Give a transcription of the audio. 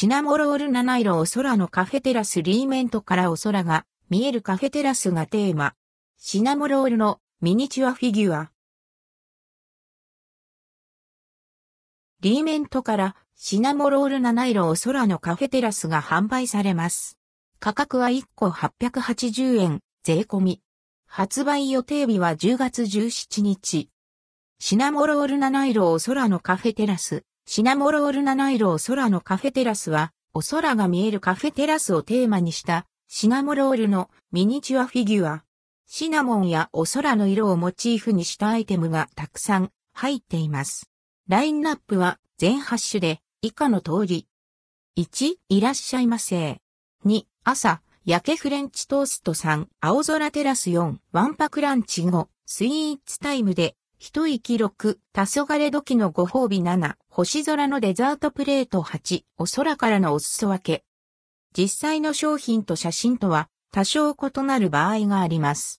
シナモロール七色お空のカフェテラスリーメントからお空が見えるカフェテラスがテーマ。シナモロールのミニチュアフィギュア。リーメントからシナモロール七色お空のカフェテラスが販売されます。価格は1個880円、税込み。発売予定日は10月17日。シナモロール七色お空のカフェテラス。シナモロール七色お空のカフェテラスは、お空が見えるカフェテラスをテーマにしたシナモロールのミニチュアフィギュア。シナモンやお空の色をモチーフにしたアイテムがたくさん入っています。ラインナップは全8種で以下の通り。1、いらっしゃいませ。2、朝、焼けフレンチトースト3、青空テラス4、ワンパクランチ5、スイーツタイムで、一息六、黄昏時のご褒美7、星空のデザートプレート8、お空からのお裾分け。実際の商品と写真とは多少異なる場合があります。